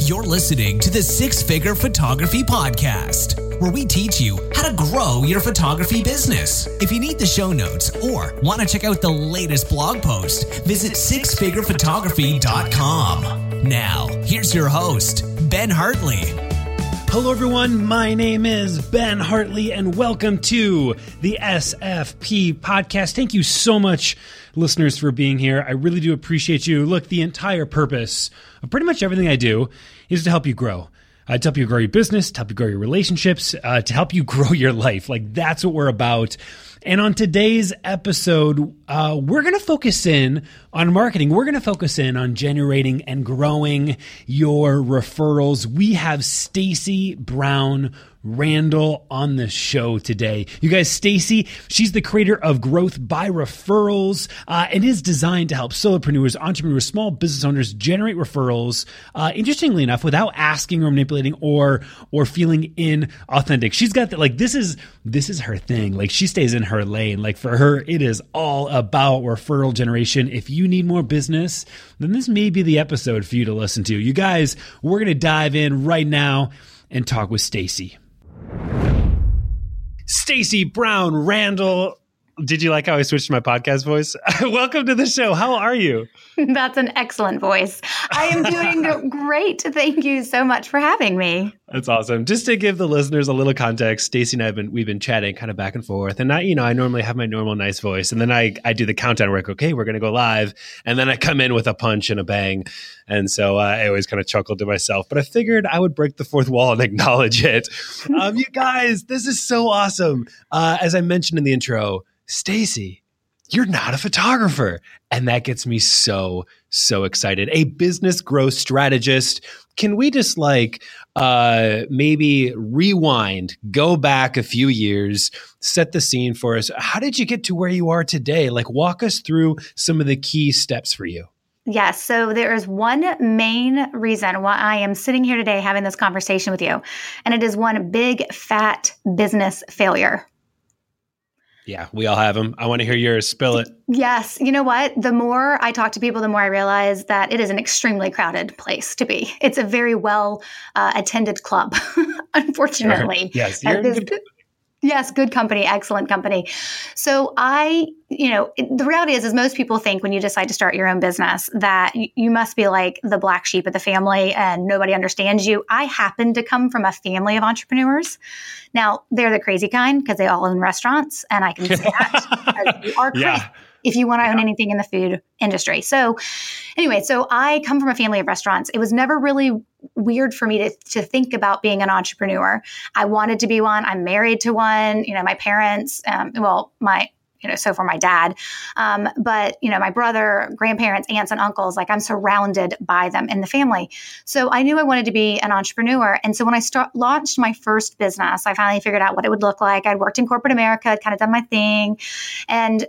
You're listening to the Six Figure Photography Podcast, where we teach you how to grow your photography business. If you need the show notes or want to check out the latest blog post, visit sixfigurephotography.com. Now, here's your host, Ben Hartley. Hello, everyone. My name is Ben Hartley, and welcome to the SFP podcast. Thank you so much, listeners, for being here. I really do appreciate you. Look, the entire purpose of pretty much everything I do is to help you grow. Uh, to help you grow your business, to help you grow your relationships, uh, to help you grow your life. Like that's what we're about. And on today's episode, uh, we're going to focus in on marketing. We're going to focus in on generating and growing your referrals. We have Stacey Brown Randall on the show today. You guys, Stacey, she's the creator of Growth by Referrals uh, and is designed to help solopreneurs, entrepreneurs, small business owners generate referrals. Uh, interestingly enough, without asking or manipulating or or feeling inauthentic. She's got that like this is this is her thing. Like she stays in her lane. Like for her, it is all about referral generation. If you need more business, then this may be the episode for you to listen to. You guys, we're gonna dive in right now and talk with Stacey. Stacey Brown Randall. Did you like how I switched my podcast voice? Welcome to the show. How are you? That's an excellent voice. I am doing great. Thank you so much for having me. That's awesome. Just to give the listeners a little context, Stacey and I have been we've been chatting kind of back and forth. And I, you know, I normally have my normal nice voice. And then I I do the countdown where I go, okay, we're gonna go live. And then I come in with a punch and a bang. And so uh, I always kind of chuckled to myself. But I figured I would break the fourth wall and acknowledge it. um, you guys, this is so awesome. Uh, as I mentioned in the intro, Stacey, you're not a photographer. And that gets me so, so excited. A business growth strategist. Can we just like uh, maybe rewind, go back a few years, set the scene for us? How did you get to where you are today? Like, walk us through some of the key steps for you. Yes. So there is one main reason why I am sitting here today having this conversation with you, and it is one big fat business failure. Yeah, we all have them. I want to hear yours. Spill it. Yes. You know what? The more I talk to people, the more I realize that it is an extremely crowded place to be. It's a very well uh, attended club, unfortunately. Sure. Yes. You're Yes, good company, excellent company. So I, you know, the reality is, is most people think when you decide to start your own business that you, you must be like the black sheep of the family and nobody understands you. I happen to come from a family of entrepreneurs. Now they're the crazy kind because they all own restaurants, and I can say that you are crazy. Yeah if you want to own anything in the food industry. So, anyway, so I come from a family of restaurants. It was never really weird for me to, to think about being an entrepreneur. I wanted to be one. I'm married to one. You know, my parents, um, well, my you know, so for my dad. Um, but, you know, my brother, grandparents, aunts, and uncles, like I'm surrounded by them in the family. So I knew I wanted to be an entrepreneur. And so when I start, launched my first business, I finally figured out what it would look like. I'd worked in corporate America, I'd kind of done my thing. And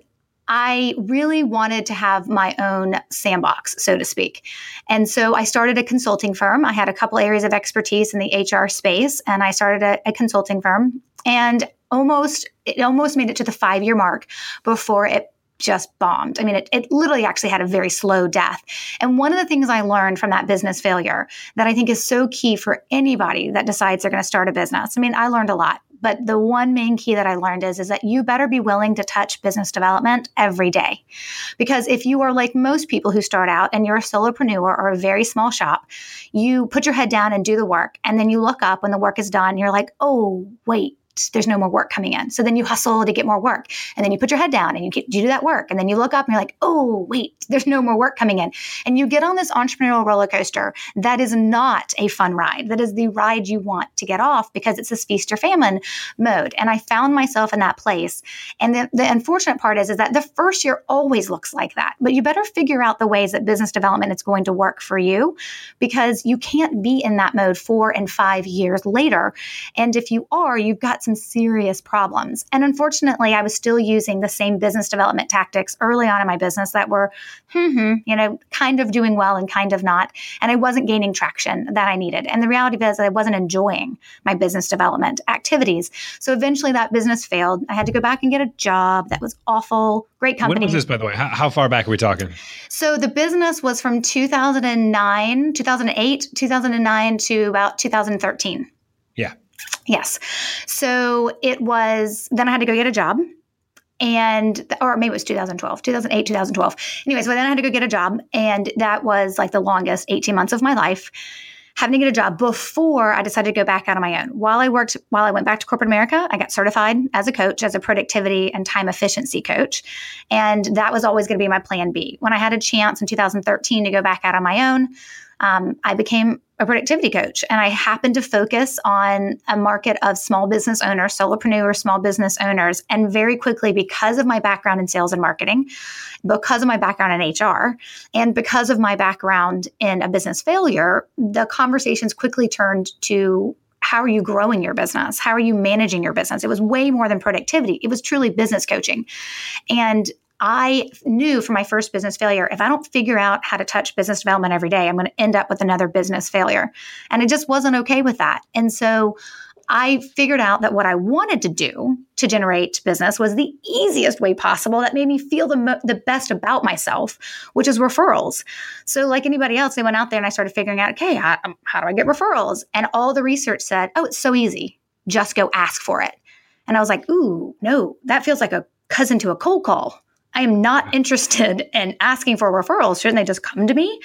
I really wanted to have my own sandbox, so to speak. And so I started a consulting firm. I had a couple areas of expertise in the HR space, and I started a, a consulting firm. And almost, it almost made it to the five year mark before it just bombed. I mean, it, it literally actually had a very slow death. And one of the things I learned from that business failure that I think is so key for anybody that decides they're going to start a business. I mean, I learned a lot But the one main key that I learned is, is that you better be willing to touch business development every day. Because if you are like most people who start out and you're a solopreneur or a very small shop, you put your head down and do the work. And then you look up when the work is done, you're like, oh, wait, there's no more work coming in. So then you hustle to get more work. And then you put your head down and you, get, you do that work. And then you look up and you're like, oh, wait, there's no more work coming in. And you get on this entrepreneurial roller coaster that is not a fun ride. That is the ride you want to get off because it's this feast or famine mode. And I found myself in that place. And the, the unfortunate part is, is that the first year always looks like that. But you better figure out the ways that business development is going to work for you because you can't be in that mode four and five years later. And if you are, you've got some serious problems. And unfortunately, I was still using the same business development tactics early on in my business that were, hmm, you know, kind of doing well and kind of not. And I wasn't gaining traction that I needed. And the reality is, I wasn't enjoying my business development activities. So eventually, that business failed. I had to go back and get a job that was awful. Great company. When was this, by the way? How, how far back are we talking? So the business was from 2009, 2008, 2009 to about 2013. Yeah. Yes. So it was, then I had to go get a job. And, or maybe it was 2012, 2008, 2012. Anyway, so then I had to go get a job. And that was like the longest 18 months of my life having to get a job before I decided to go back out on my own. While I worked, while I went back to corporate America, I got certified as a coach, as a productivity and time efficiency coach. And that was always going to be my plan B. When I had a chance in 2013 to go back out on my own, um, I became a productivity coach and I happened to focus on a market of small business owners, solopreneurs, small business owners. And very quickly, because of my background in sales and marketing, because of my background in HR, and because of my background in a business failure, the conversations quickly turned to how are you growing your business? How are you managing your business? It was way more than productivity. It was truly business coaching. And I knew from my first business failure, if I don't figure out how to touch business development every day, I'm going to end up with another business failure. And I just wasn't okay with that. And so I figured out that what I wanted to do to generate business was the easiest way possible that made me feel the, mo- the best about myself, which is referrals. So, like anybody else, I went out there and I started figuring out, okay, how, um, how do I get referrals? And all the research said, oh, it's so easy. Just go ask for it. And I was like, ooh, no, that feels like a cousin to a cold call. I am not interested in asking for referrals. Shouldn't they just come to me?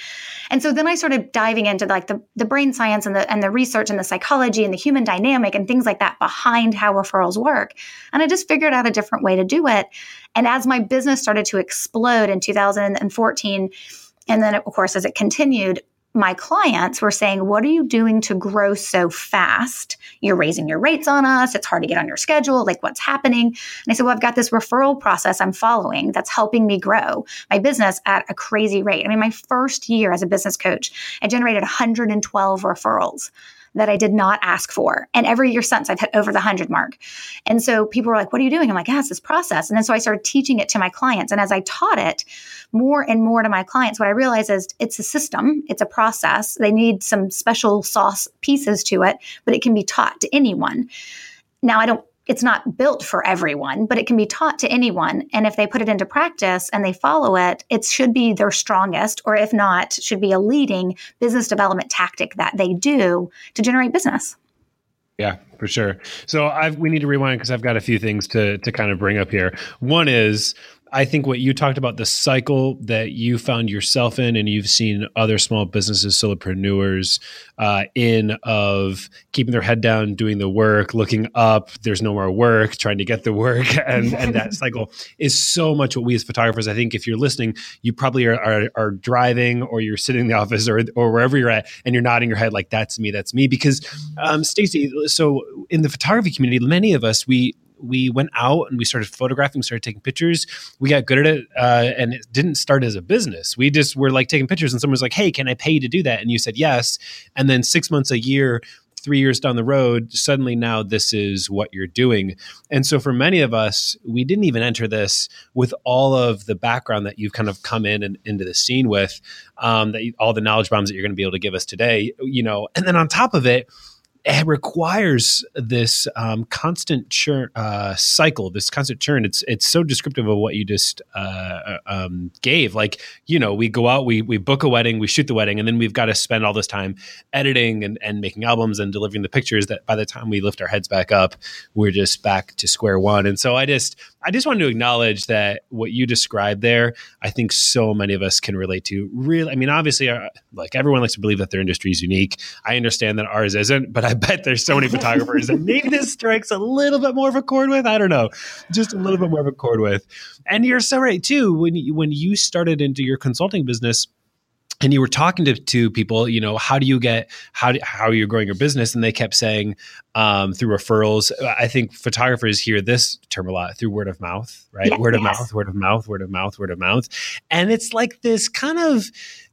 And so then I started diving into like the, the brain science and the and the research and the psychology and the human dynamic and things like that behind how referrals work. And I just figured out a different way to do it. And as my business started to explode in 2014, and then of course as it continued, my clients were saying, What are you doing to grow so fast? You're raising your rates on us. It's hard to get on your schedule. Like, what's happening? And I said, Well, I've got this referral process I'm following that's helping me grow my business at a crazy rate. I mean, my first year as a business coach, I generated 112 referrals that I did not ask for. And every year since, I've hit over the 100 mark. And so people were like, What are you doing? I'm like, Yeah, it's this process. And then so I started teaching it to my clients. And as I taught it more and more to my clients, what I realized is it's a system, it's a process. They need some special sauce pieces to it, but it can be taught to anyone. Now, I don't it's not built for everyone, but it can be taught to anyone. And if they put it into practice and they follow it, it should be their strongest, or if not, should be a leading business development tactic that they do to generate business. Yeah, for sure. So I've, we need to rewind because I've got a few things to to kind of bring up here. One is I think what you talked about the cycle that you found yourself in, and you've seen other small businesses, solopreneurs uh, in of keeping their head down, doing the work, looking up. There's no more work, trying to get the work, and and that cycle is so much what we as photographers. I think if you're listening, you probably are, are, are driving or you're sitting in the office or or wherever you're at, and you're nodding your head like that's me, that's me. Because um, Stacey, so in the photography community, many of us we we went out and we started photographing, started taking pictures. We got good at it, uh, and it didn't start as a business. We just were like taking pictures, and someone was like, "Hey, can I pay you to do that?" And you said yes. And then six months, a year, three years down the road, suddenly now this is what you're doing. And so for many of us, we didn't even enter this with all of the background that you've kind of come in and into the scene with, um, that you, all the knowledge bombs that you're going to be able to give us today, you know. And then on top of it it requires this um, constant churn uh, cycle, this constant churn. It's it's so descriptive of what you just uh, uh, um, gave. Like you know, we go out, we we book a wedding, we shoot the wedding, and then we've got to spend all this time editing and, and making albums and delivering the pictures. That by the time we lift our heads back up, we're just back to square one. And so I just I just wanted to acknowledge that what you described there, I think so many of us can relate to. Really, I mean, obviously, uh, like everyone likes to believe that their industry is unique. I understand that ours isn't, but I bet there's so many photographers that maybe this strikes a little bit more of a chord with. I don't know, just a little bit more of a chord with. And you're so right too. When you, when you started into your consulting business and you were talking to, to people you know how do you get how do, how you're growing your business? And they kept saying um, through referrals i think photographers hear this term a lot through word of mouth right? Word of mouth word of mouth word of mouth word of mouth. And it's like this kind of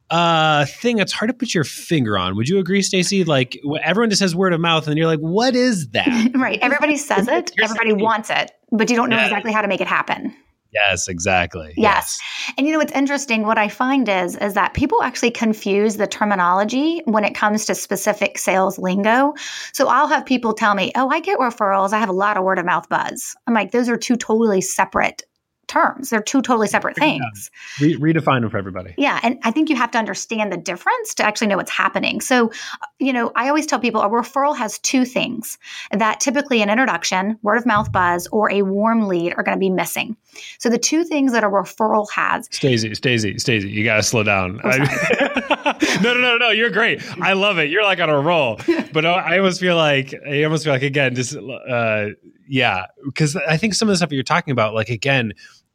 uh thing that's hard to put your finger on. Would you agree Stacey? Like everyone just says word of mouth and you're like what is that? Right. Everybody says it. Everybody wants it but you don't know yeah. exactly how to make it happen Yes, exactly. Yes. yes. And you know what's interesting what I find is is that people actually confuse the terminology when it comes to specific sales lingo. So I'll have people tell me, "Oh, I get referrals. I have a lot of word of mouth buzz." I'm like, "Those are two totally separate terms. They're two totally separate things. Re- redefine them for everybody. Yeah. And I think you have to understand the difference to actually know what's happening. So, you know, I always tell people a referral has two things that typically an introduction, word of mouth buzz, or a warm lead are going to be missing. So the two things that a referral has. Stacey, Stacey, Stacey, you got to slow down. Oh, no, no, no, no. You're great. I love it. You're like on a roll. But I almost feel like, I almost feel like, again, just, uh, yeah, because I think some of the stuff you're talking about, like, again,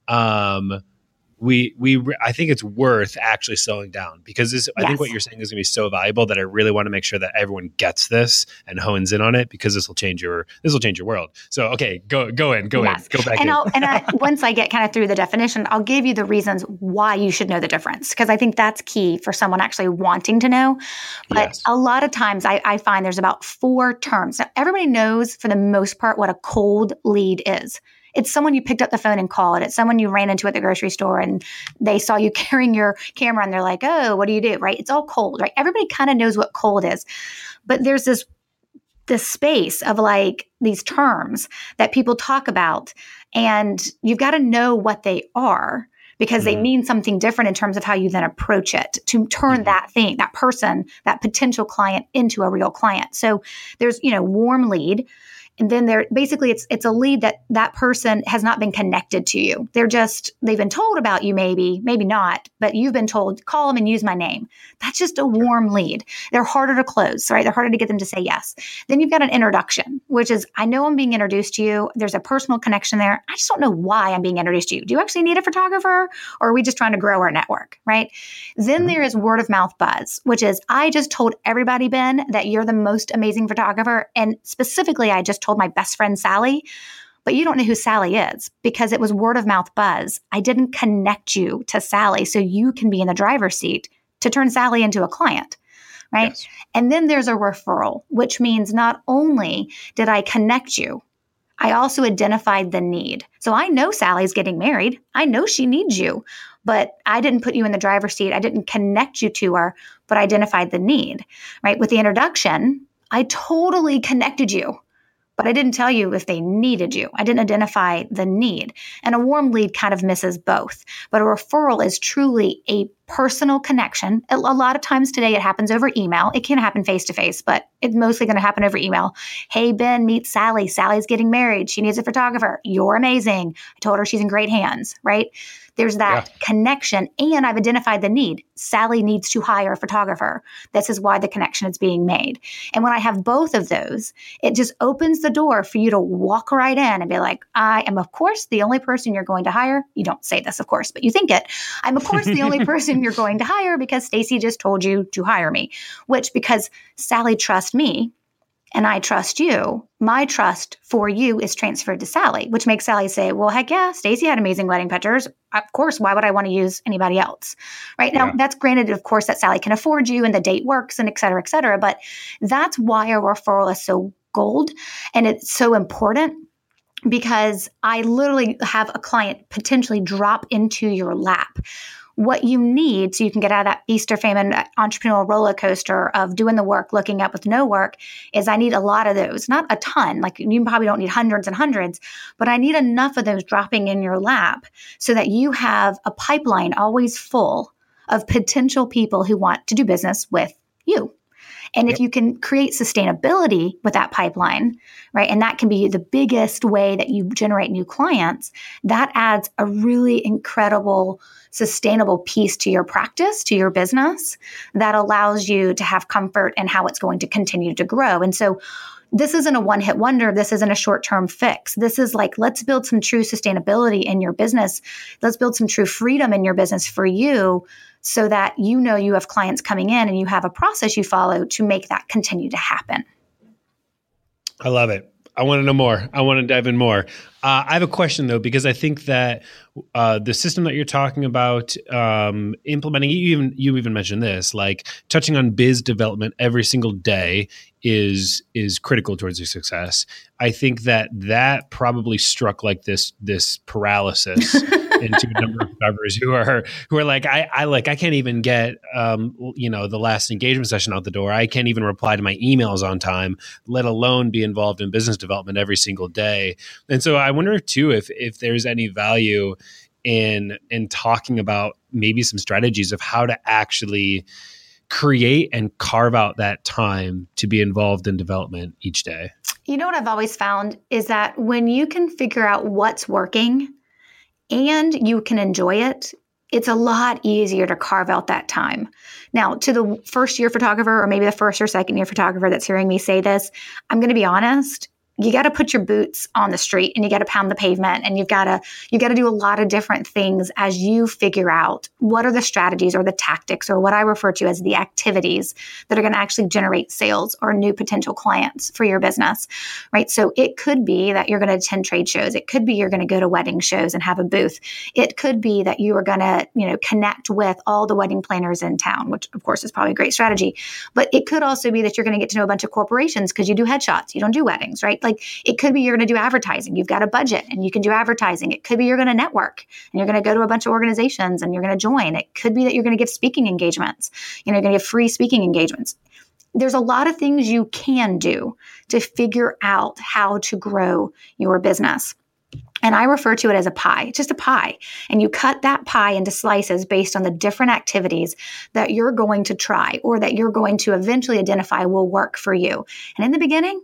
um, we we I think it's worth actually slowing down because this, yes. I think what you're saying is going to be so valuable that I really want to make sure that everyone gets this and hones in on it because this will change your this will change your world. So okay, go go in, go yes. in, go back. And in. I'll, and I, once I get kind of through the definition, I'll give you the reasons why you should know the difference because I think that's key for someone actually wanting to know. But yes. a lot of times I, I find there's about four terms. Now everybody knows for the most part what a cold lead is it's someone you picked up the phone and called. It's someone you ran into at the grocery store and they saw you carrying your camera and they're like, oh, what do you do? Right? It's all cold, right? Everybody kind of knows what cold is. But there's this this space of like these terms that people talk about and you've got to know what they are because mm-hmm. they mean something different in terms of how you then approach it to turn mm-hmm. that thing, that person, that potential client into a real client. So there's, you know, warm lead and then they're basically it's it's a lead that that person has not been connected to you. They're just they've been told about you maybe maybe not but you've been told call them and use my name. That's just a warm lead. They're harder to close right? They're harder to get them to say yes. Then you've got an introduction which is i know i'm being introduced to you. There's a personal connection there. I just don't know why i'm being introduced to you. Do you actually need a photographer? Or are we just trying to grow our network? Right? Then mm-hmm. there is word of mouth buzz which is i just told everybody ben that you're the most amazing photographer and specifically i just told my best friend Sally, but you don't know who Sally is because it was word of mouth buzz. I didn't connect you to Sally so you can be in the driver's seat to turn Sally into a client. Right. Yes. And then there's a referral, which means not only did I connect you, I also identified the need. So I know Sally's getting married. I know she needs you, but I didn't put you in the driver's seat. I didn't connect you to her, but identified the need, right? With the introduction, I totally connected you but I didn't tell you if they needed you. I didn't identify the need. And a warm lead kind of misses both. But a referral is truly a personal connection. A lot of times today it happens over email. It can happen face to face, but it's mostly going to happen over email. Hey, Ben, meet Sally. Sally's getting married. She needs a photographer. You're amazing. I told her she's in great hands, right? There's that yeah. connection, and I've identified the need. Sally needs to hire a photographer. This is why the connection is being made. And when I have both of those, it just opens the door for you to walk right in and be like, I am, of course, the only person you're going to hire. You don't say this, of course, but you think it. I'm, of course, the only person you're going to hire because Stacey just told you to hire me, which because Sally trusts me and I trust you, my trust for you is transferred to Sally, which makes Sally say, Well, heck yeah, Stacey had amazing wedding pictures. Of course, why would I want to use anybody else? Right now, yeah. that's granted, of course, that Sally can afford you and the date works and et cetera, et cetera. But that's why a referral is so gold and it's so important because I literally have a client potentially drop into your lap what you need so you can get out of that feast or famine entrepreneurial roller coaster of doing the work, looking up with no work is I need a lot of those, not a ton. Like you probably don't need hundreds and hundreds, but I need enough of those dropping in your lap so that you have a pipeline always full of potential people who want to do business with you. And yep. if you can create sustainability with that pipeline, right, and that can be the biggest way that you generate new clients, that adds a really incredible, sustainable piece to your practice, to your business that allows you to have comfort in how it's going to continue to grow. And so, this isn't a one hit wonder. This isn't a short term fix. This is like, let's build some true sustainability in your business. Let's build some true freedom in your business for you so that you know you have clients coming in and you have a process you follow to make that continue to happen. I love it. I want to know more. I want to dive in more. Uh, I have a question though, because I think that uh, the system that you're talking about um, implementing, you even you even mentioned this, like touching on biz development every single day is is critical towards your success. I think that that probably struck like this this paralysis into a number of photographers who are who are like I, I like I can't even get um, you know the last engagement session out the door. I can't even reply to my emails on time, let alone be involved in business development every single day. And so I wonder too if if there's any value in in talking about maybe some strategies of how to actually create and carve out that time to be involved in development each day? You know what I've always found is that when you can figure out what's working and you can enjoy it, it's a lot easier to carve out that time. Now, to the first year photographer, or maybe the first or second year photographer that's hearing me say this, I'm going to be honest you got to put your boots on the street and you got to pound the pavement and you've got to you got to do a lot of different things as you figure out what are the strategies or the tactics or what I refer to as the activities that are going to actually generate sales or new potential clients for your business right? So it could be that you're going to attend trade shows. It could be you're going to go to wedding shows and have a booth. It could be that you are going to you know connect with all the wedding planners in town which of course is probably a great strategy. But it could also be that you're going to get to know a bunch of corporations because you do headshots. You don't do weddings right like it could be you're going to do advertising. You've got a budget and you can do advertising. It could be you're going to network and you're going to go to a bunch of organizations and you're going to join. It could be that you're going to give speaking engagements. You know, you're going to give free speaking engagements. There's a lot of things you can do to figure out how to grow your business. And I refer to it as a pie, just a pie. And you cut that pie into slices based on the different activities that you're going to try or that you're going to eventually identify will work for you. And in the beginning,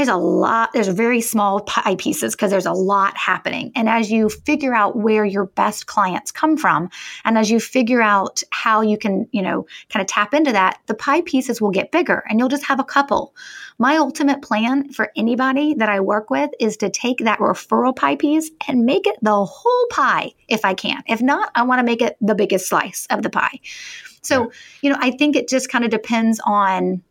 there's a lot, there's very small pie pieces because there's a lot happening. And as you figure out where your best clients come from, and as you figure out how you can, you know, kind of tap into that, the pie pieces will get bigger and you'll just have a couple. My ultimate plan for anybody that I work with is to take that referral pie piece and make it the whole pie if I can. If not, I want to make it the biggest slice of the pie. So, you know, I think it just kind of depends on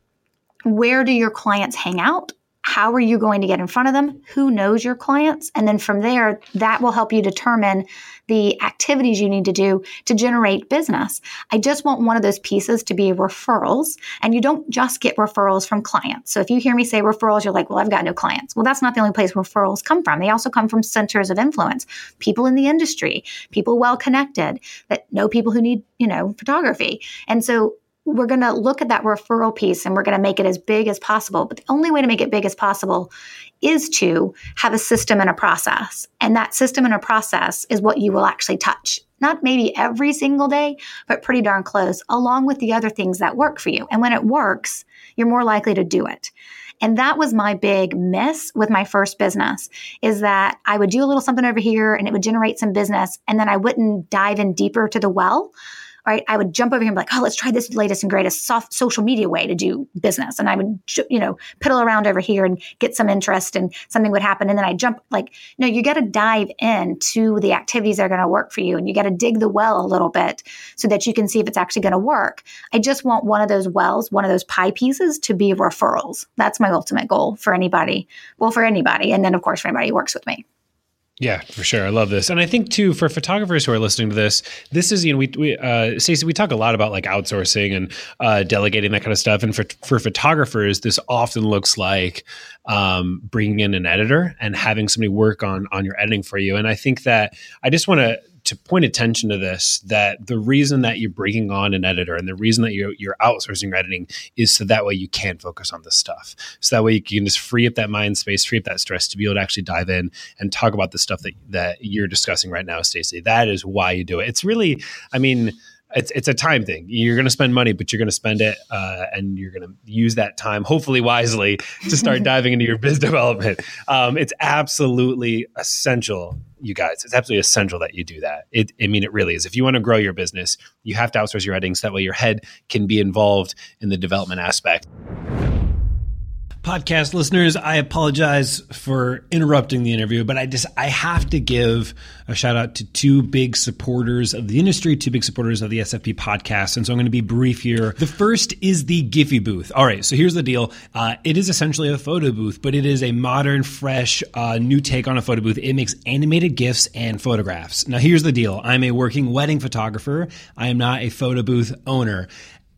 where do your clients hang out how are you going to get in front of them? Who knows your clients? And then from there, that will help you determine the activities you need to do to generate business. I just want one of those pieces to be referrals. And you don't just get referrals from clients. So if you hear me say referrals, you're like, well, I've got no clients. Well, that's not the only place referrals come from. They also come from centers of influence, people in the industry, people well connected that know people who need, you know, photography. And so we're going to look at that referral piece and we're going to make it as big as possible. But the only way to make it big as possible is to have a system and a process. And that system and a process is what you will actually touch. Not maybe every single day, but pretty darn close, along with the other things that work for you. And when it works, you're more likely to do it. And that was my big miss with my first business is that I would do a little something over here and it would generate some business. And then I wouldn't dive in deeper to the well right? I would jump over here and be like, oh, let's try this latest and greatest soft social media way to do business. And I would, you know, piddle around over here and get some interest and something would happen. And then I jump like, no, you got to dive into the activities that are going to work for you. And you got to dig the well a little bit so that you can see if it's actually going to work. I just want one of those wells, one of those pie pieces to be referrals. That's my ultimate goal for anybody. Well, for anybody. And then, of course, for anybody who works with me. Yeah, for sure. I love this, and I think too for photographers who are listening to this, this is you know we we uh, Stacey we talk a lot about like outsourcing and uh, delegating that kind of stuff, and for for photographers, this often looks like um, bringing in an editor and having somebody work on on your editing for you. And I think that I just want to to point attention to this that the reason that you're bringing on an editor and the reason that you're, you're outsourcing your editing is so that way you can focus on this stuff. So that way you can just free up that mind space, free up that stress to be able to actually dive in and talk about the stuff that, that you're discussing right now, Stacey. That is why you do it. It's really, I mean, it's it's a time thing. You're going to spend money, but you're going to spend it, uh, and you're going to use that time, hopefully wisely, to start diving into your biz development. Um, it's absolutely essential, you guys. It's absolutely essential that you do that. It, I mean, it really is. If you want to grow your business, you have to outsource your editing so that way your head can be involved in the development aspect podcast listeners, I apologize for interrupting the interview, but I just I have to give a shout out to two big supporters of the industry, two big supporters of the SFP podcast, and so I'm going to be brief here. The first is the Gifyyy booth. All right, so here's the deal. Uh, it is essentially a photo booth, but it is a modern, fresh, uh, new take on a photo booth. It makes animated gifs and photographs. Now, here's the deal. I'm a working wedding photographer. I am not a photo booth owner.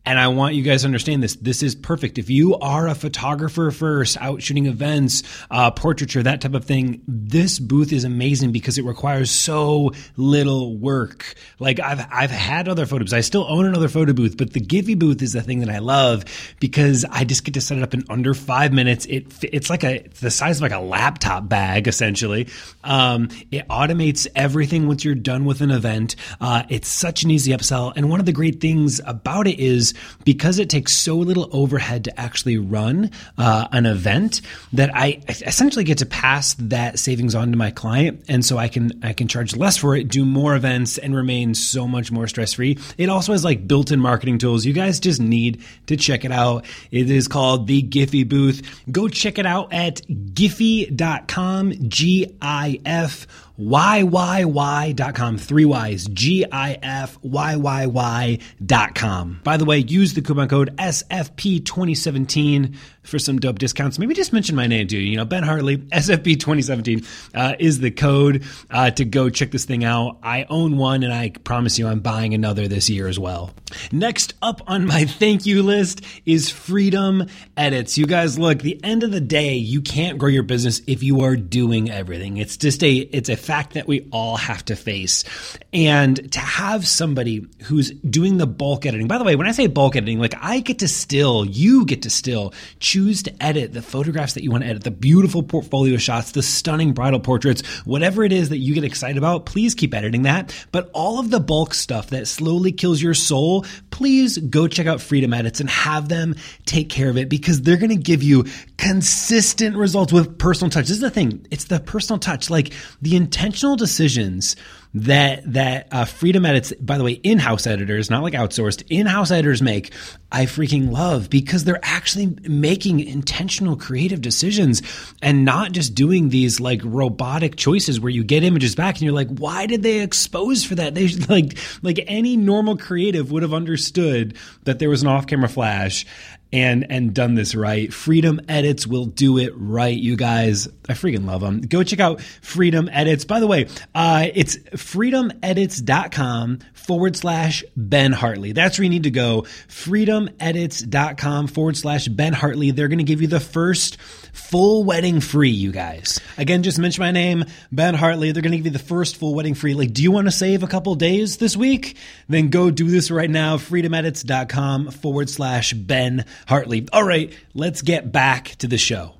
And I want you guys to understand this. This is perfect. If you are a photographer first, out shooting events, uh, portraiture, that type of thing, this booth is amazing because it requires so little work. Like I've, I've had other photo booths. I still own another photo booth, but the Gifyyy booth is the thing that I love because I just get to set it up in under five minutes. It, it's like a, it's the size of like a laptop bag, essentially. Um, it automates everything once you're done with an event. Uh, it's such an easy upsell. And one of the great things about it is because it takes so little overhead to actually run uh, an event that I essentially get to pass that savings on to my client, and so I can I can charge less for it, do more events, and remain so much more stress free. It also has like built-in marketing tools. You guys just need to check it out. It is called the Gifyyy Booth. Go check it out at gifyyy.com. G I F YYY.com, three Y's, G I F Y Y Y.com. By the way, use the coupon code SFP2017 for some dope discounts. Maybe just mention my name, dude. You know, Ben Hartley, SFP 2017 uh, is the code uh, to go check this thing out. I own one, and I promise you, I'm buying another this year as well. Next up on my thank you list is Freedom Edits. You guys, look, the end of the day, you can't grow your business if you are doing everything. It's just a it's a fact that we all have to face, and to have somebody who's doing the bulk editing. By the way, when I say bulk editing, like I get to still, you get to still choose to edit the photographs that you want to edit, the beautiful portfolio shots, the stunning bridal portraits, whatever it is that you get excited about, please keep editing that. But all of the bulk stuff that slowly kills your soul, please go check out Freedom Edits and have them take care of it because they're going to give you consistent results with personal touch. This is the thing. It's the personal touch, like the intentional decisions that that uh, Freedom Edits, by the way, in-house editors, not like outsourced, in-house editors make. I freaking love because they're actually making intentional creative decisions and not just doing these like robotic choices where you get images back and you're like, why did they expose for that? They like like any normal creative would have understood that there was an off-camera flash and and done this right. Freedom Edits will do it right, you guys. I freaking love them. Go check out Freedom Edits. By the way, uh, it's freedomedits.com forward slash Ben Hartley. That's where you need to go. Freedomedits.com forward slash Ben Hartley. They're going to give you the first full wedding free, you guys. Again, just mention my name, Ben Hartley. They're going to give you the first full wedding free. Like, do you want to save a couple days this week? Then go do this right now. Freedomedits.com forward slash Ben Hartley. All right, let's get back to the show.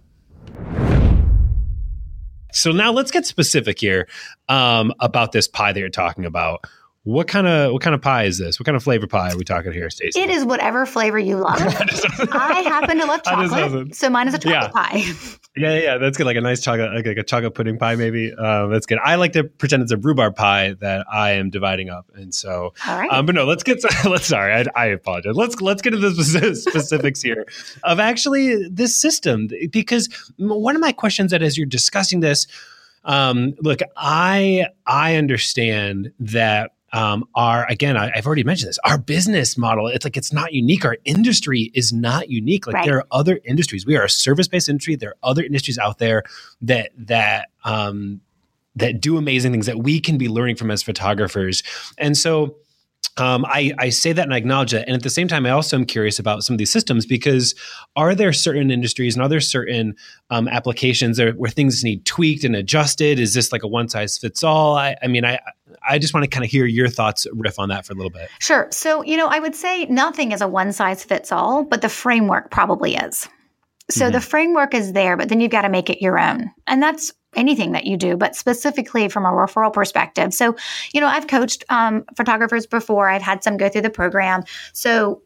So now let's get specific here um, about this pie that you're talking about. What kind of what kind of pie is this? What kind of flavor pie are we talking here, Stacey? It is whatever flavor you love. I happen to love chocolate, so mine is a chocolate yeah. pie. Yeah, yeah, that's good. Like a nice chocolate, like, like a chocolate pudding pie, maybe. Um, that's good. I like to pretend it's a rhubarb pie that I am dividing up, and so. All right. Um, but no, let's get. let's sorry, I, I apologize. Let's let's get into the specifics here of actually this system because one of my questions that as you're discussing this, um, look, I I understand that um, our again I, have already mentioned this our business model it's like it's not unique our industry is not unique like right. there are other industries we are a service-based industry there are other industries out there that that um, that do amazing things that we can be learning from as photographers and so um, I, I say that and I acknowledge it. And at the same time, I also am curious about some of these systems because are there certain industries and are there certain um, applications where, where things need tweaked and adjusted? Is this like a one size fits all? I, I mean, I, I just want to kind of hear your thoughts, riff on that for a little bit. Sure. So, you know, I would say nothing is a one size fits all, but the framework probably is. So mm-hmm. the framework is there, but then you've got to make it your own. And that's anything that you do, but specifically from a referral perspective. So, you know, I've coached um, photographers before. I've had some go through the program. So,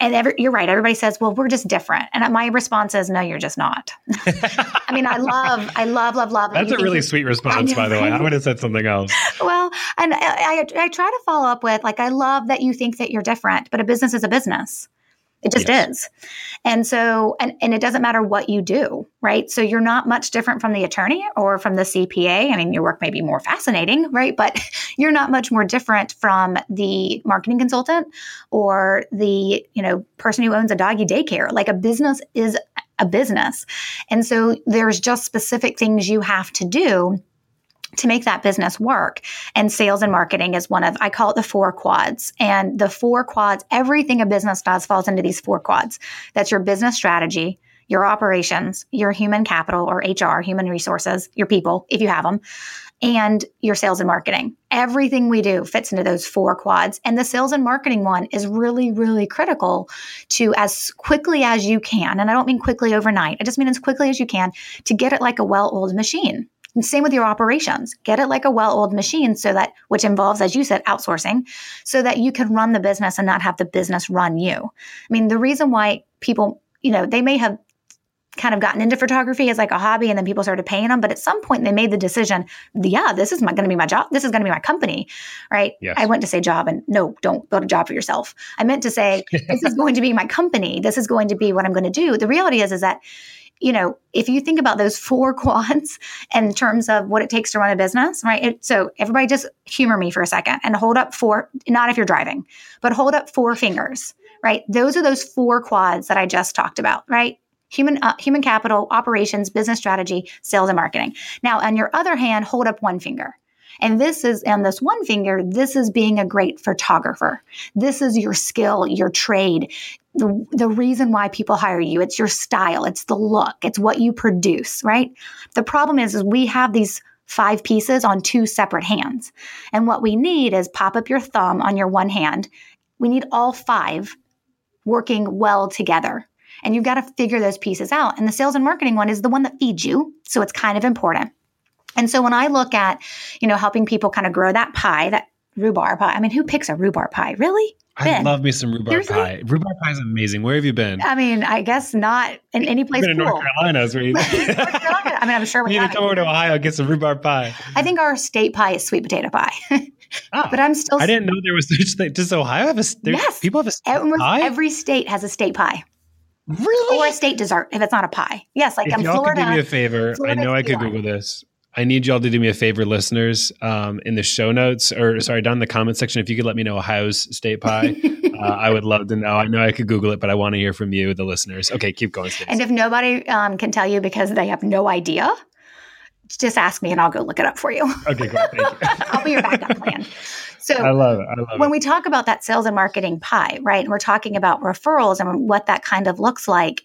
and every, you're right. Everybody says, "Well, we're just different," and my response is, "No, you're just not." I mean, I love, I love, love, love. That's a really sweet response, by the way. I would have said something else. well, and I, I, I try to follow up with like, I love that you think that you're different, but a business is a business. It just yes. is. And so, and, and it doesn't matter what you do, right? So you're not much different from the attorney or from the CPA. I mean, your work may be more fascinating, right? But you're not much more different from the marketing consultant or the, you know, person who owns a doggy daycare. Like a business is a business. And so there's just specific things you have to do to make that business work. And sales and marketing is one of, I call it the four quads. And the four quads, everything a business does falls into these four quads. That's your business strategy, your operations, your human capital or HR, human resources, your people, if you have them, and your sales and marketing. Everything we do fits into those four quads. And the sales and marketing one is really, really critical to as quickly as you can. And I don't mean quickly overnight, I just mean as quickly as you can to get it like a well oiled machine and same with your operations. Get it like a well oiled machine so that, which involves, as you said, outsourcing, so that you can run the business and not have the business run you. I mean, the reason why people, you know, they may have kind of gotten into photography as like a hobby and then people started paying them but at some point they made the decision yeah this is going to be my job this is going to be my company right yes. i went to say job and no don't build a job for yourself i meant to say this is going to be my company this is going to be what i'm going to do the reality is is that you know, if you think about those four quads in terms of what it takes to run a business, right? It, so everybody just humor me for a second and hold up four, not if you're driving, but hold up four fingers, right? Those are those four quads that I just talked about, right? Human, uh, human capital, operations, business strategy, sales, and marketing. Now, on your other hand, hold up one finger. And this is, and this one finger, this is being a great photographer. This is your skill, your trade, the, the reason why people hire you. It's your style, it's the look, it's what you produce, right? The problem is, is we have these five pieces on two separate hands. And what we need is pop up your thumb on your one hand. We need all five working well together. And you've got to figure those pieces out. And the sales and marketing one is the one that feeds you. So it's kind of important. And so when I look at, you know, helping people kind of grow that pie, that rhubarb pie, I mean, who picks a rhubarb pie? Really? I love me some rhubarb Seriously? pie. Rhubarb pie is amazing. Where have you been? I mean, I guess not in any place. Been in. North Carolina, is where you. I mean, I'm sure we. You need to come over to Ohio and get some rhubarb pie. I think our state pie is sweet potato pie. oh, but I'm still. I didn't know there was such thing. Does Ohio have a? Yes, people have a state Almost pie. Every state has a state pie. Really? Or a state dessert if it's not a pie. Yes, like if in y'all Florida. Could do me a favor. Florida I know I could Google this. I need y'all to do me a favor, listeners, um, in the show notes or sorry, down in the comment section. If you could let me know Ohio's state pie, uh, I would love to know. I know I could Google it, but I want to hear from you, the listeners. Okay, keep going. Stacey. And if nobody um, can tell you because they have no idea, just ask me and I'll go look it up for you. Okay, great. Thank you. I'll be your backup plan. So I love it. I love when it. we talk about that sales and marketing pie, right? And we're talking about referrals and what that kind of looks like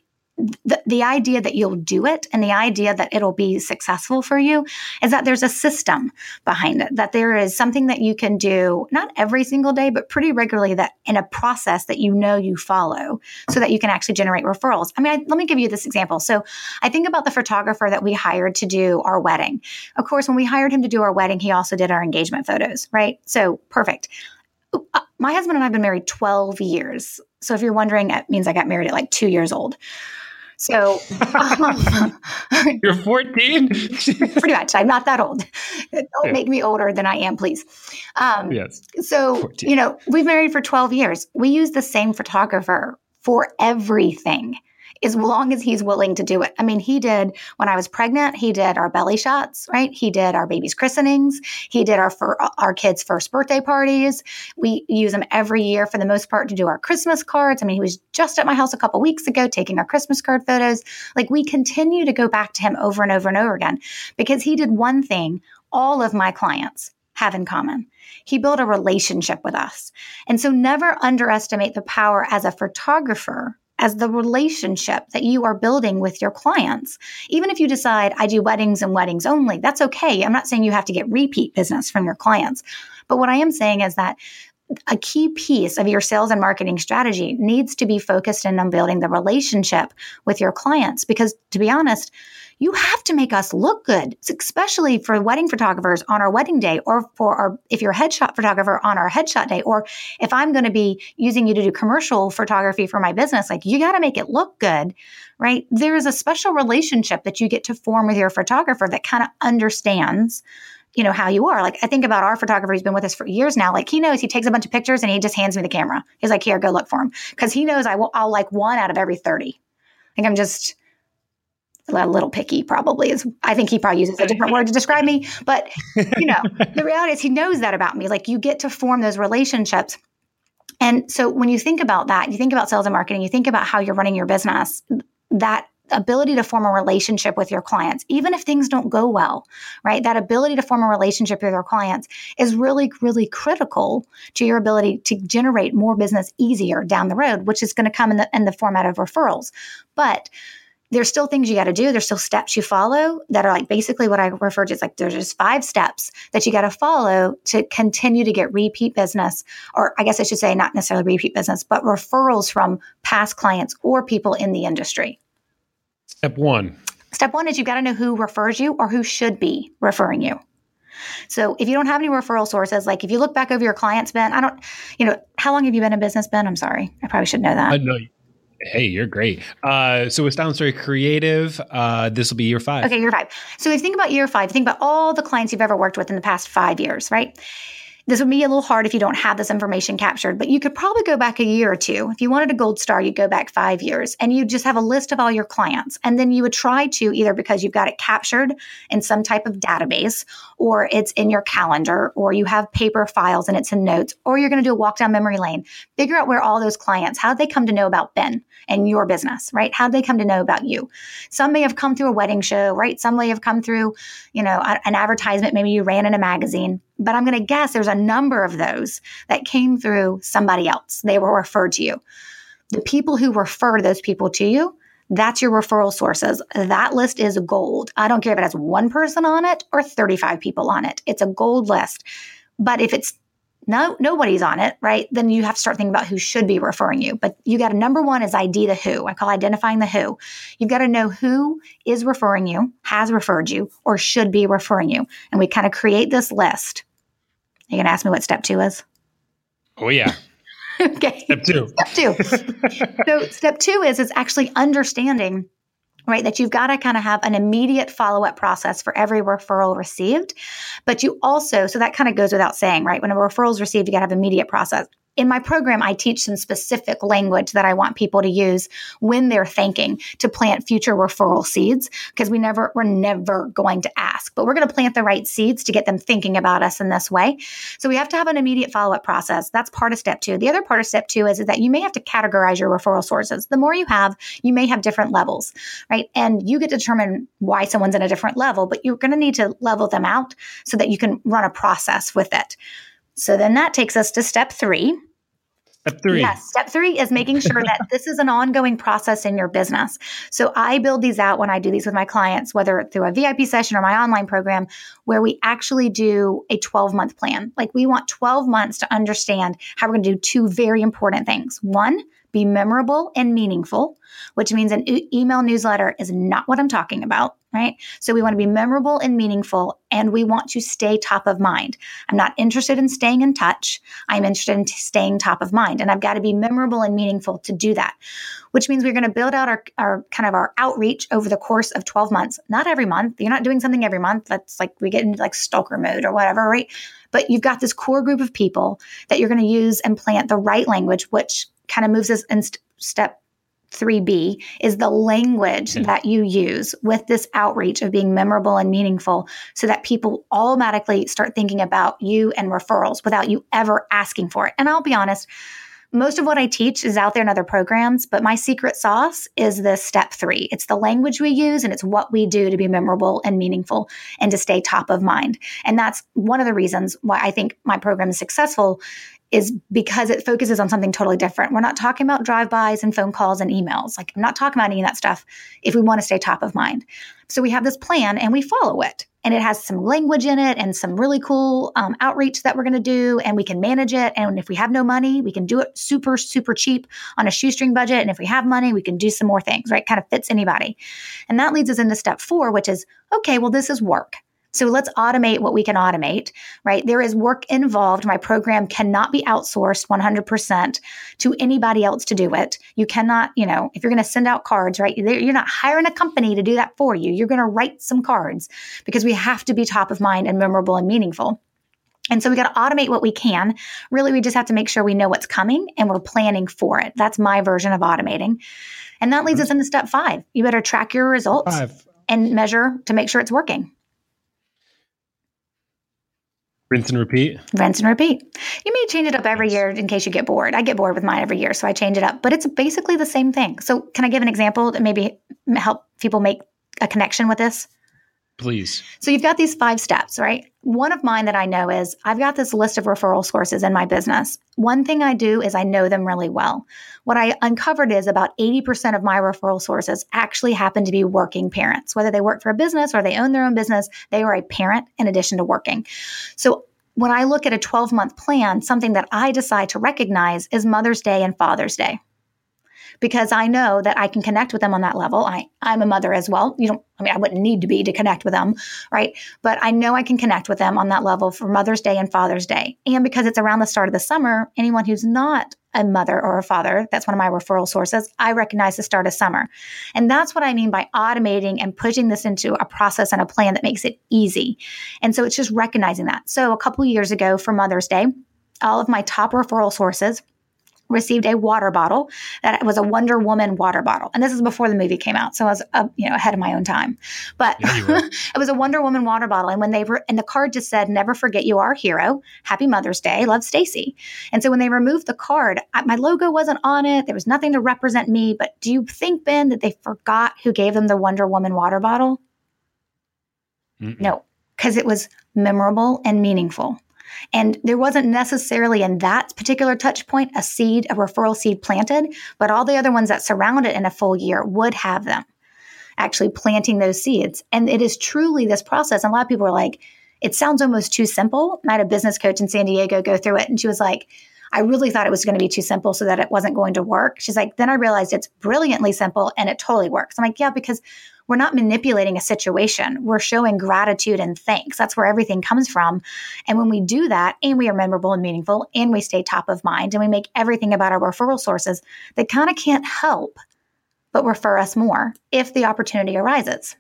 the, the idea that you'll do it and the idea that it'll be successful for you is that there's a system behind it, that there is something that you can do, not every single day, but pretty regularly that in a process that you know you follow so that you can actually generate referrals. I mean, I, let me give you this example. So I think about the photographer that we hired to do our wedding. Of course, when we hired him to do our wedding, he also did our engagement photos, right? So perfect. Uh, my husband and I have been married 12 years. So if you're wondering, it means I got married at like two years old. So um, you're 14? pretty much. I'm not that old. Don't yeah. make me older than I am, please. Um, yes. So, 14. you know, we've married for 12 years. We use the same photographer for everything as long as he's willing to do it. I mean, he did when I was pregnant, he did our belly shots, right? He did our baby's christenings. He did our for our kids' first birthday parties. We use him every year for the most part to do our Christmas cards. I mean, he was just at my house a couple weeks ago taking our Christmas card photos. Like we continue to go back to him over and over and over again because he did one thing all of my clients have in common? He built a relationship with us. And so never underestimate the power as a photographer as the relationship that you are building with your clients. Even if you decide, I do weddings and weddings only, that's okay. I'm not saying you have to get repeat business from your clients. But what I am saying is that a key piece of your sales and marketing strategy needs to be focused in on building the relationship with your clients. Because to be honest, you have to make us look good, especially for wedding photographers on our wedding day, or for our, if you're a headshot photographer on our headshot day, or if I'm going to be using you to do commercial photography for my business, like you got to make it look good, right? There is a special relationship that you get to form with your photographer that kind of understands you know how you are. Like i think about our photographer who's been with us for years now. Like he knows he takes a bunch of pictures and he just hands me the camera. He's like here go look for him. Because he knows i will i'll like one out of every 30 like i'm just a little picky probably is i think he probably uses a different word to describe me. But you know the reality is he knows that about me. Like you get to form those relationships. And so when you think about that you think about sales and marketing you think about how you're running your business that ability to form a relationship with your clients even if things don't go well right that ability to form a relationship with your clients is really really critical to your ability to generate more business easier down the road which is going to come in the in the format of referrals but there's still things you got to do. There's still steps you follow that are like basically what I refer to as like there's just five steps that you got to follow to continue to get repeat business, or I guess I should say not necessarily repeat business, but referrals from past clients or people in the industry. Step one. Step one is you've got to know who refers you or who should be referring you. So if you don't have any referral sources, like if you look back over your clients, Ben, I don't, you know, how long have you been in business, Ben? I'm sorry. I probably should know that. I know Hey, you're great. Uh, so with Story Creative, uh, this will be year five. Okay, year five. So if you think about year five, think about all the clients you've ever worked with in the past five years, right? This would be a little hard if you don't have this information captured, but you could probably go back a year or two. If you wanted a gold star, you'd go back five years and you just have a list of all your clients. And then you would try to either because you've got it captured in some type of database or it's in your calendar or you have paper files and it's in notes or you're going to do a walk down memory lane. Figure out where all those clients, how they come to know about Ben and your business, right? How'd they come to know about you. Some may have come through a wedding show, right? Some may have come through, you know, an advertisement. Maybe you ran in a magazine but I'm going to guess there's a number of those that came through somebody else. They were referred to you. The people who refer those people to you, that's your referral sources. That list is gold. I don't care if it has one person on it or 35 people on it. It's a gold list. But if it's no nobody's on it, right? Then you have to start thinking about who should be referring you. But you got to number one is ID the who. I call identifying the who. You've got to know who is referring you, has referred you, or should be referring you. And we kind of create this list you going to ask me what step two is? Oh, yeah. okay. Step two. Step two. so, step two is is actually understanding right? That you've got to kind of have an immediate follow up process for every referral received. But you also, so that kind of goes without saying, right? When a referral is received, you got to have an immediate process in my program, I teach some specific language that I want people to use when they're thinking to plant future referral seeds because we never, we're never going to ask, but we're going to plant the right seeds to get them thinking about us in this way. So we have to have an immediate follow up process. That's part of step two. The other part of step two is, is that you may have to categorize your referral sources. The more you have, you may have different levels, right? And you get to determine why someone's in a different level, but you're going to need to level them out so that you can run a process with it. So then that takes us to step three, Step three. Yes. Step three is making sure that this is an ongoing process in your business. So I build these out when I do these with my clients, whether through a VIP session or my online program, where we actually do a 12 month plan. Like we want 12 months to understand how we're going to do two very important things. One, be memorable and meaningful, which means an e- email newsletter is not what I'm talking about, right? So we want to be memorable and meaningful, and we want to stay top of mind. I'm not interested in staying in touch. I'm interested in staying top of mind, and I've got to be memorable and meaningful to do that, which means we're going to build out our, our kind of our outreach over the course of 12 months, not every month. You're not doing something every month. That's like we get into like stalker mode or whatever, right? But you've got this core group of people that you're going to use and plant the right language, which kind of moves us in st- step 3B is the language mm-hmm. that you use with this outreach of being memorable and meaningful so that people automatically start thinking about you and referrals without you ever asking for it. And I'll be honest, most of what I teach is out there in other programs, but my secret sauce is the step three. It's the language we use and it's what we do to be memorable and meaningful and to stay top of mind. And that's one of the reasons why I think my program is successful is because it focuses on something totally different. We're not talking about drive-bys and phone calls and emails. Like I'm not talking about any of that stuff if we want to stay top of mind. So we have this plan and we follow it. And it has some language in it and some really cool um, outreach that we're going to do. And we can manage it. And if we have no money, we can do it super, super cheap on a shoestring budget. And if we have money, we can do some more things, right? Kind of fits anybody. And that leads us into step four, which is okay, well, this is work. So let's automate what we can automate, right? There is work involved. My program cannot be outsourced 100% to anybody else to do it. You cannot, you know, if you're going to send out cards, right? You're not hiring a company to do that for you. You're going to write some cards because we have to be top of mind and memorable and meaningful. And so we got to automate what we can. Really, we just have to make sure we know what's coming and we're planning for it. That's my version of automating. And that leads us into step five. You better track your results five. and measure to make sure it's working. Rinse and repeat. Rinse and repeat. You may change it up every year in case you get bored. I get bored with mine every year, so I change it up. But it's basically the same thing. So, can I give an example that maybe help people make a connection with this? Please. So, you've got these five steps, right? One of mine that I know is I've got this list of referral sources in my business. One thing I do is I know them really well. What I uncovered is about 80% of my referral sources actually happen to be working parents. Whether they work for a business or they own their own business, they are a parent in addition to working. So when I look at a 12 month plan, something that I decide to recognize is Mother's Day and Father's Day because I know that I can connect with them on that level. I, I'm a mother as well. You don't, I mean, I wouldn't need to be to connect with them, right? But I know I can connect with them on that level for Mother's Day and Father's Day. And because it's around the start of the summer, anyone who's not a mother or a father, that's one of my referral sources, I recognize the start of summer. And that's what I mean by automating and pushing this into a process and a plan that makes it easy. And so it's just recognizing that. So a couple years ago for Mother's Day, all of my top referral sources received a water bottle that was a Wonder Woman water bottle. And this is before the movie came out. So I was, uh, you know, ahead of my own time. But yeah, it was a Wonder Woman water bottle. And when they were, and the card just said, never forget you are a hero. Happy Mother's Day. Love Stacey. And so when they removed the card, I, my logo wasn't on it. There was nothing to represent me. But do you think, Ben, that they forgot who gave them the Wonder Woman water bottle? Mm-mm. No, because it was memorable and meaningful. And there wasn't necessarily in that particular touch point a seed, a referral seed planted, but all the other ones that surround it in a full year would have them actually planting those seeds. And it is truly this process. And a lot of people are like, it sounds almost too simple. I had a business coach in San Diego go through it, and she was like, I really thought it was going to be too simple so that it wasn't going to work. She's like, then I realized it's brilliantly simple and it totally works. I'm like, yeah, because we're not manipulating a situation. We're showing gratitude and thanks. That's where everything comes from. And when we do that and we are memorable and meaningful and we stay top of mind and we make everything about our referral sources, they kind of can't help but refer us more if the opportunity arises.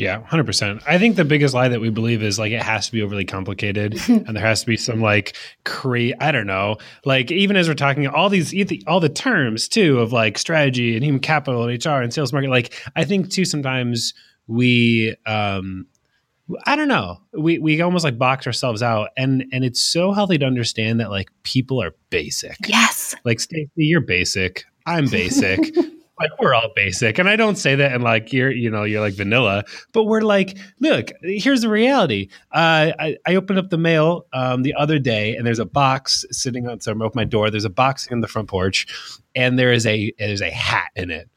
Yeah, 100%. I think the biggest lie that we believe is like it has to be overly complicated and there has to be some like create I don't know. Like even as we're talking all these all the terms too of like strategy and human capital and HR and sales market like I think too sometimes we um I don't know. We we almost like box ourselves out, and and it's so healthy to understand that like people are basic. Yes. Like Stacey, you're basic. I'm basic. like we're all basic and i don't say that and like you're you know you're like vanilla but we're like look here's the reality. Uh, I, I opened up the mail um, the other day and there's a box sitting on so i'm open my door. There's a box in the front porch and there is a there's a hat in it.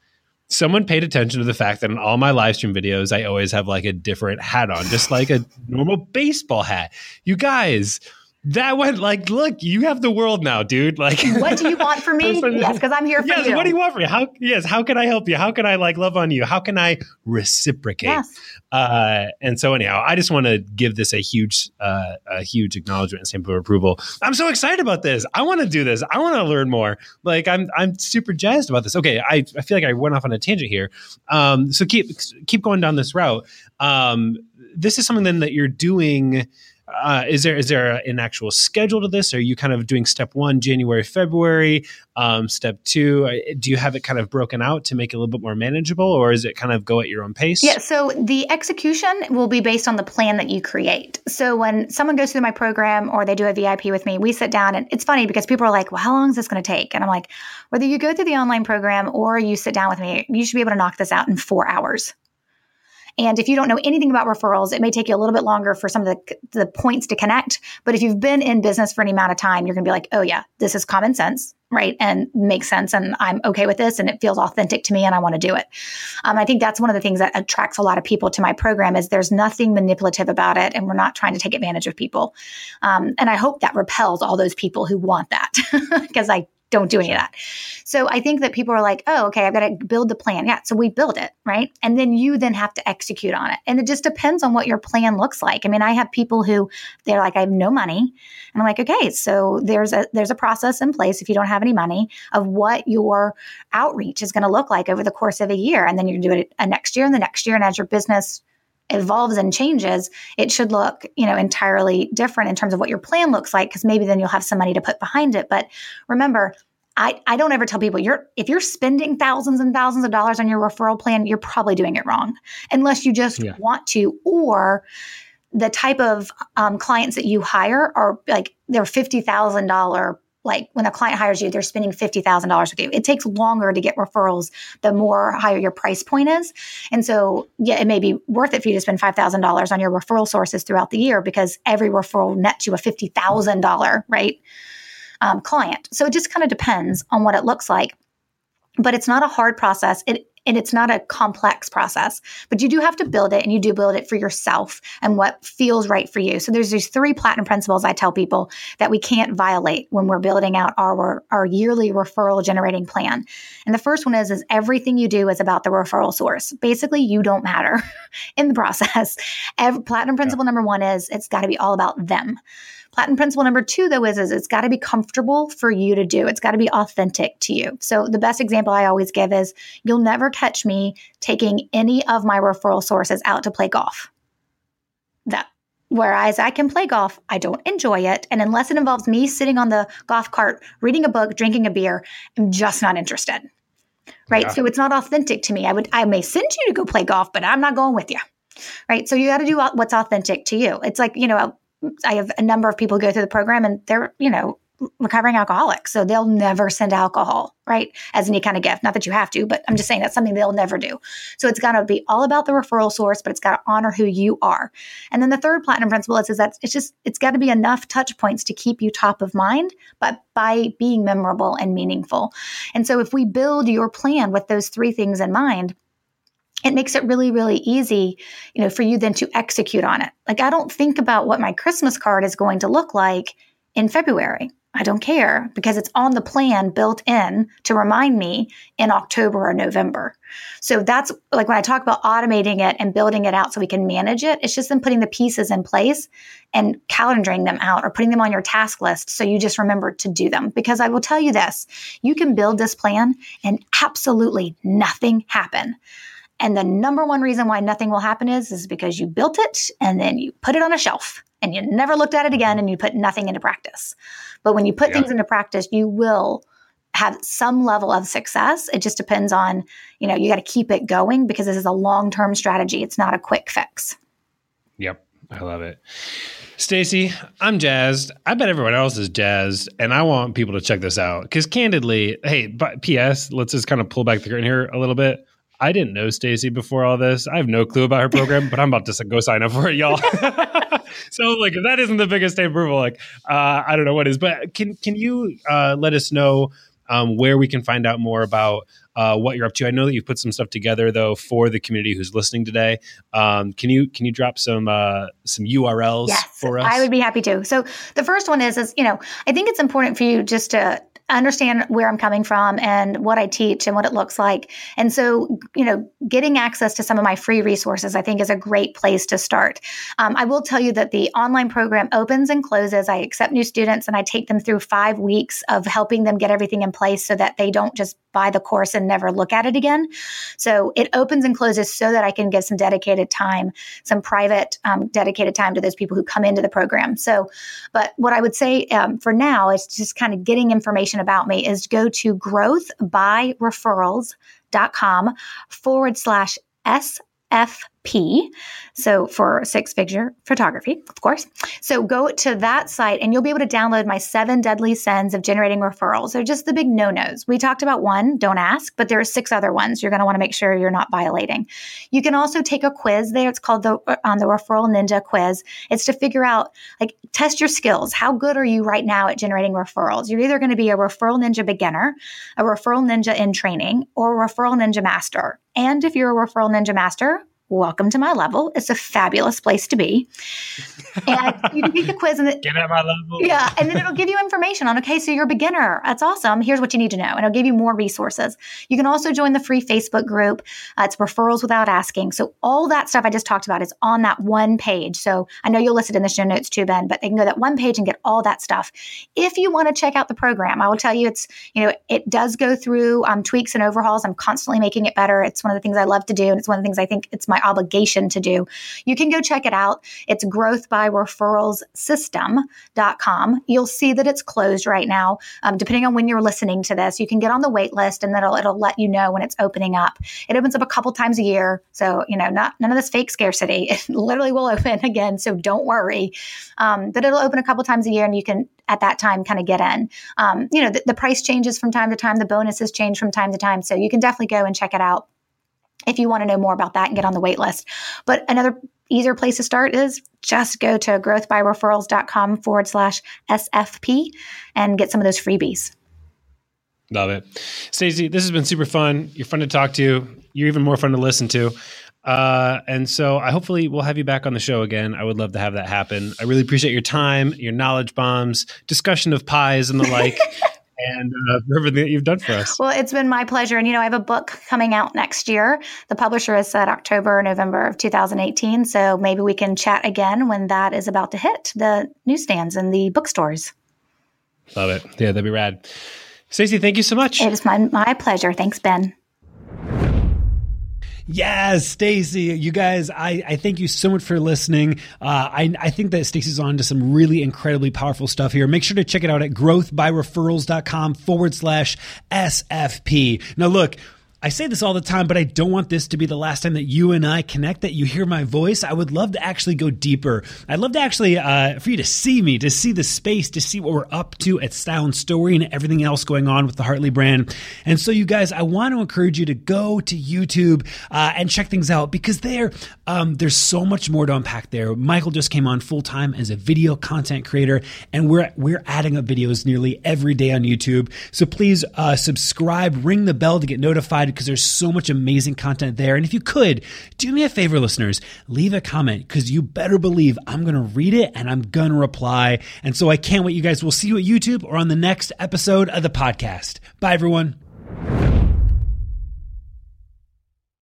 Someone paid attention to the fact that in all my live stream videos i always have like a different hat on just like a normal baseball hat. You guys that went like, look, you have the world now, dude. Like, what do you want from me? yes, because I'm here for yes, you. What do you want from me? How? Yes, how can I help you? How can I like love on you? How can I reciprocate? Yes. Uh, and so, anyhow, I just want to give this a huge, uh, a huge acknowledgement and stamp of approval. I'm so excited about this. I want to do this. I want to learn more. Like, I'm, I'm super jazzed about this. Okay, I, I feel like I went off on a tangent here. Um, so keep, keep going down this route. Um, this is something then that you're doing uh, is there is there an actual schedule to this? Are you kind of doing step one, January, February? Um, step two, uh, do you have it kind of broken out to make it a little bit more manageable, or is it kind of go at your own pace? Yeah. So the execution will be based on the plan that you create. So when someone goes through my program or they do a VIP with me, we sit down and it's funny because people are like, "Well, how long is this going to take?" And I'm like, "Whether you go through the online program or you sit down with me, you should be able to knock this out in four hours." And if you don't know anything about referrals, it may take you a little bit longer for some of the, the points to connect. But if you've been in business for any amount of time, you're going to be like, oh, yeah, this is common sense, right? And makes sense. And I'm okay with this. And it feels authentic to me and I want to do it. Um, I think that's one of the things that attracts a lot of people to my program is there's nothing manipulative about it. And we're not trying to take advantage of people. Um, and I hope that repels all those people who want that because I don't do any of that. So I think that people are like, oh, okay, I've got to build the plan. Yeah. So we build it, right? And then you then have to execute on it. And it just depends on what your plan looks like. I mean, I have people who they're like, I have no money. And I'm like, okay, so there's a there's a process in place if you don't have any money of what your outreach is going to look like over the course of a year. And then you're do it a next year and the next year. And as your business evolves and changes, it should look, you know, entirely different in terms of what your plan looks like because maybe then you'll have some money to put behind it. But remember, I, I don't ever tell people you're if you're spending thousands and thousands of dollars on your referral plan, you're probably doing it wrong, unless you just yeah. want to, or the type of um, clients that you hire are like they're fifty thousand dollar like when a client hires you, they're spending $50,000 with you. It takes longer to get referrals the more higher your price point is. And so, yeah, it may be worth it for you to spend $5,000 on your referral sources throughout the year because every referral nets you a $50,000, right? Um, client. So it just kind of depends on what it looks like. But it's not a hard process. It and it's not a complex process, but you do have to build it and you do build it for yourself and what feels right for you. So there's these three platinum principles I tell people that we can't violate when we're building out our, our yearly referral generating plan. And the first one is, is everything you do is about the referral source. Basically, you don't matter in the process. Every, platinum principle yeah. number one is it's got to be all about them. Platinum principle number two, though, is, is it's got to be comfortable for you to do. It's got to be authentic to you. So the best example I always give is you'll never catch me taking any of my referral sources out to play golf. That Whereas I can play golf, I don't enjoy it. And unless it involves me sitting on the golf cart, reading a book, drinking a beer, I'm just not interested. Right. Yeah. So it's not authentic to me. I would, I may send you to go play golf, but I'm not going with you. Right. So you got to do what's authentic to you. It's like, you know, I have a number of people go through the program and they're, you know, recovering alcoholics. So they'll never send alcohol, right? As any kind of gift. Not that you have to, but I'm just saying that's something they'll never do. So it's got to be all about the referral source, but it's got to honor who you are. And then the third platinum principle is, is that it's just, it's got to be enough touch points to keep you top of mind, but by being memorable and meaningful. And so if we build your plan with those three things in mind, it makes it really really easy you know for you then to execute on it. Like i don't think about what my christmas card is going to look like in february. I don't care because it's on the plan built in to remind me in october or november. So that's like when i talk about automating it and building it out so we can manage it it's just then putting the pieces in place and calendaring them out or putting them on your task list so you just remember to do them. Because i will tell you this you can build this plan and absolutely nothing happen and the number one reason why nothing will happen is is because you built it and then you put it on a shelf and you never looked at it again and you put nothing into practice. But when you put yeah. things into practice, you will have some level of success. It just depends on, you know, you got to keep it going because this is a long-term strategy. It's not a quick fix. Yep. I love it. Stacey, I'm jazzed. I bet everyone else is jazzed, and I want people to check this out. Because candidly, hey, but P.S. Let's just kind of pull back the curtain here a little bit. I didn't know Stacey before all this. I have no clue about her program, but I'm about to go sign up for it, y'all. so, like, if that isn't the biggest state approval, like, uh, I don't know what is. But can can you uh, let us know um, where we can find out more about uh, what you're up to? I know that you've put some stuff together though for the community who's listening today. Um, can you can you drop some uh, some URLs yes, for us? I would be happy to. So the first one is is you know I think it's important for you just to understand where I'm coming from and what I teach and what it looks like. And so, you know, getting access to some of my free resources, I think, is a great place to start. Um, I will tell you that the online program opens and closes. I accept new students and I take them through five weeks of helping them get everything in place so that they don't just buy the course and never look at it again. So it opens and closes so that I can give some dedicated time, some private um, dedicated time to those people who come into the program. So, but what I would say um, for now is just kind of getting information about me is go to growthbyreferrals.com forward slash SFP. So for six figure photography, of course. So go to that site and you'll be able to download my seven deadly sins of generating referrals. They're just the big no nos. We talked about one, don't ask, but there are six other ones you're going to want to make sure you're not violating. You can also take a quiz there. It's called the uh, on the Referral Ninja quiz. It's to figure out like test your skills. How good are you right now at generating referrals? You're either going to be a referral ninja beginner, a referral ninja in training, or a referral ninja master. And if you're a referral ninja master, welcome to my level. It's a fabulous place to be. And you can take the quiz and it, get at my level. Yeah, and then it'll give you information on okay, so you're a beginner. That's awesome. Here's what you need to know, and it'll give you more resources. You can also join the free Facebook group. Uh, it's referrals without asking. So all that stuff I just talked about is on that one page. So I know you'll list it in the show notes too, Ben, but they can go that one page and get all that stuff. If you want to check out the program, I will tell you it's you know it does go through um, tweaks and overhauls. I'm constantly making it better. It's one of the things I love to do, and it's one of the things I think it's my obligation to do. You can go check it out. It's growth by referralssystem.com. You'll see that it's closed right now. Um, depending on when you're listening to this, you can get on the wait list and then it'll, it'll let you know when it's opening up. It opens up a couple times a year. So, you know, not none of this fake scarcity. It literally will open again. So don't worry. Um, but it'll open a couple times a year and you can at that time kind of get in. Um, you know, the, the price changes from time to time. The bonuses change from time to time. So you can definitely go and check it out if you want to know more about that and get on the wait list. But another easier place to start is just go to growthbyreferrals.com forward slash SFP and get some of those freebies. Love it. Stacey, this has been super fun. You're fun to talk to. You're even more fun to listen to. Uh, and so I hopefully we'll have you back on the show again. I would love to have that happen. I really appreciate your time, your knowledge bombs, discussion of pies and the like. and uh, for everything that you've done for us. Well, it's been my pleasure. And, you know, I have a book coming out next year. The publisher has said October, November of 2018. So maybe we can chat again when that is about to hit the newsstands and the bookstores. Love it. Yeah, that'd be rad. Stacey, thank you so much. It is my, my pleasure. Thanks, Ben. Yes, Stacey, you guys, I, I thank you so much for listening. Uh, I, I think that Stacey's on to some really incredibly powerful stuff here. Make sure to check it out at growthbyreferrals.com forward slash SFP. Now, look, I say this all the time, but I don't want this to be the last time that you and I connect, that you hear my voice. I would love to actually go deeper. I'd love to actually, uh, for you to see me, to see the space, to see what we're up to at and Story and everything else going on with the Hartley brand. And so, you guys, I want to encourage you to go to YouTube uh, and check things out because there, um, there's so much more to unpack there. Michael just came on full time as a video content creator, and we're we're adding up videos nearly every day on YouTube. So please uh, subscribe, ring the bell to get notified because there's so much amazing content there. And if you could, do me a favor, listeners, leave a comment because you better believe I'm going to read it and I'm going to reply. And so I can't wait, you guys. We'll see you at YouTube or on the next episode of the podcast. Bye, everyone.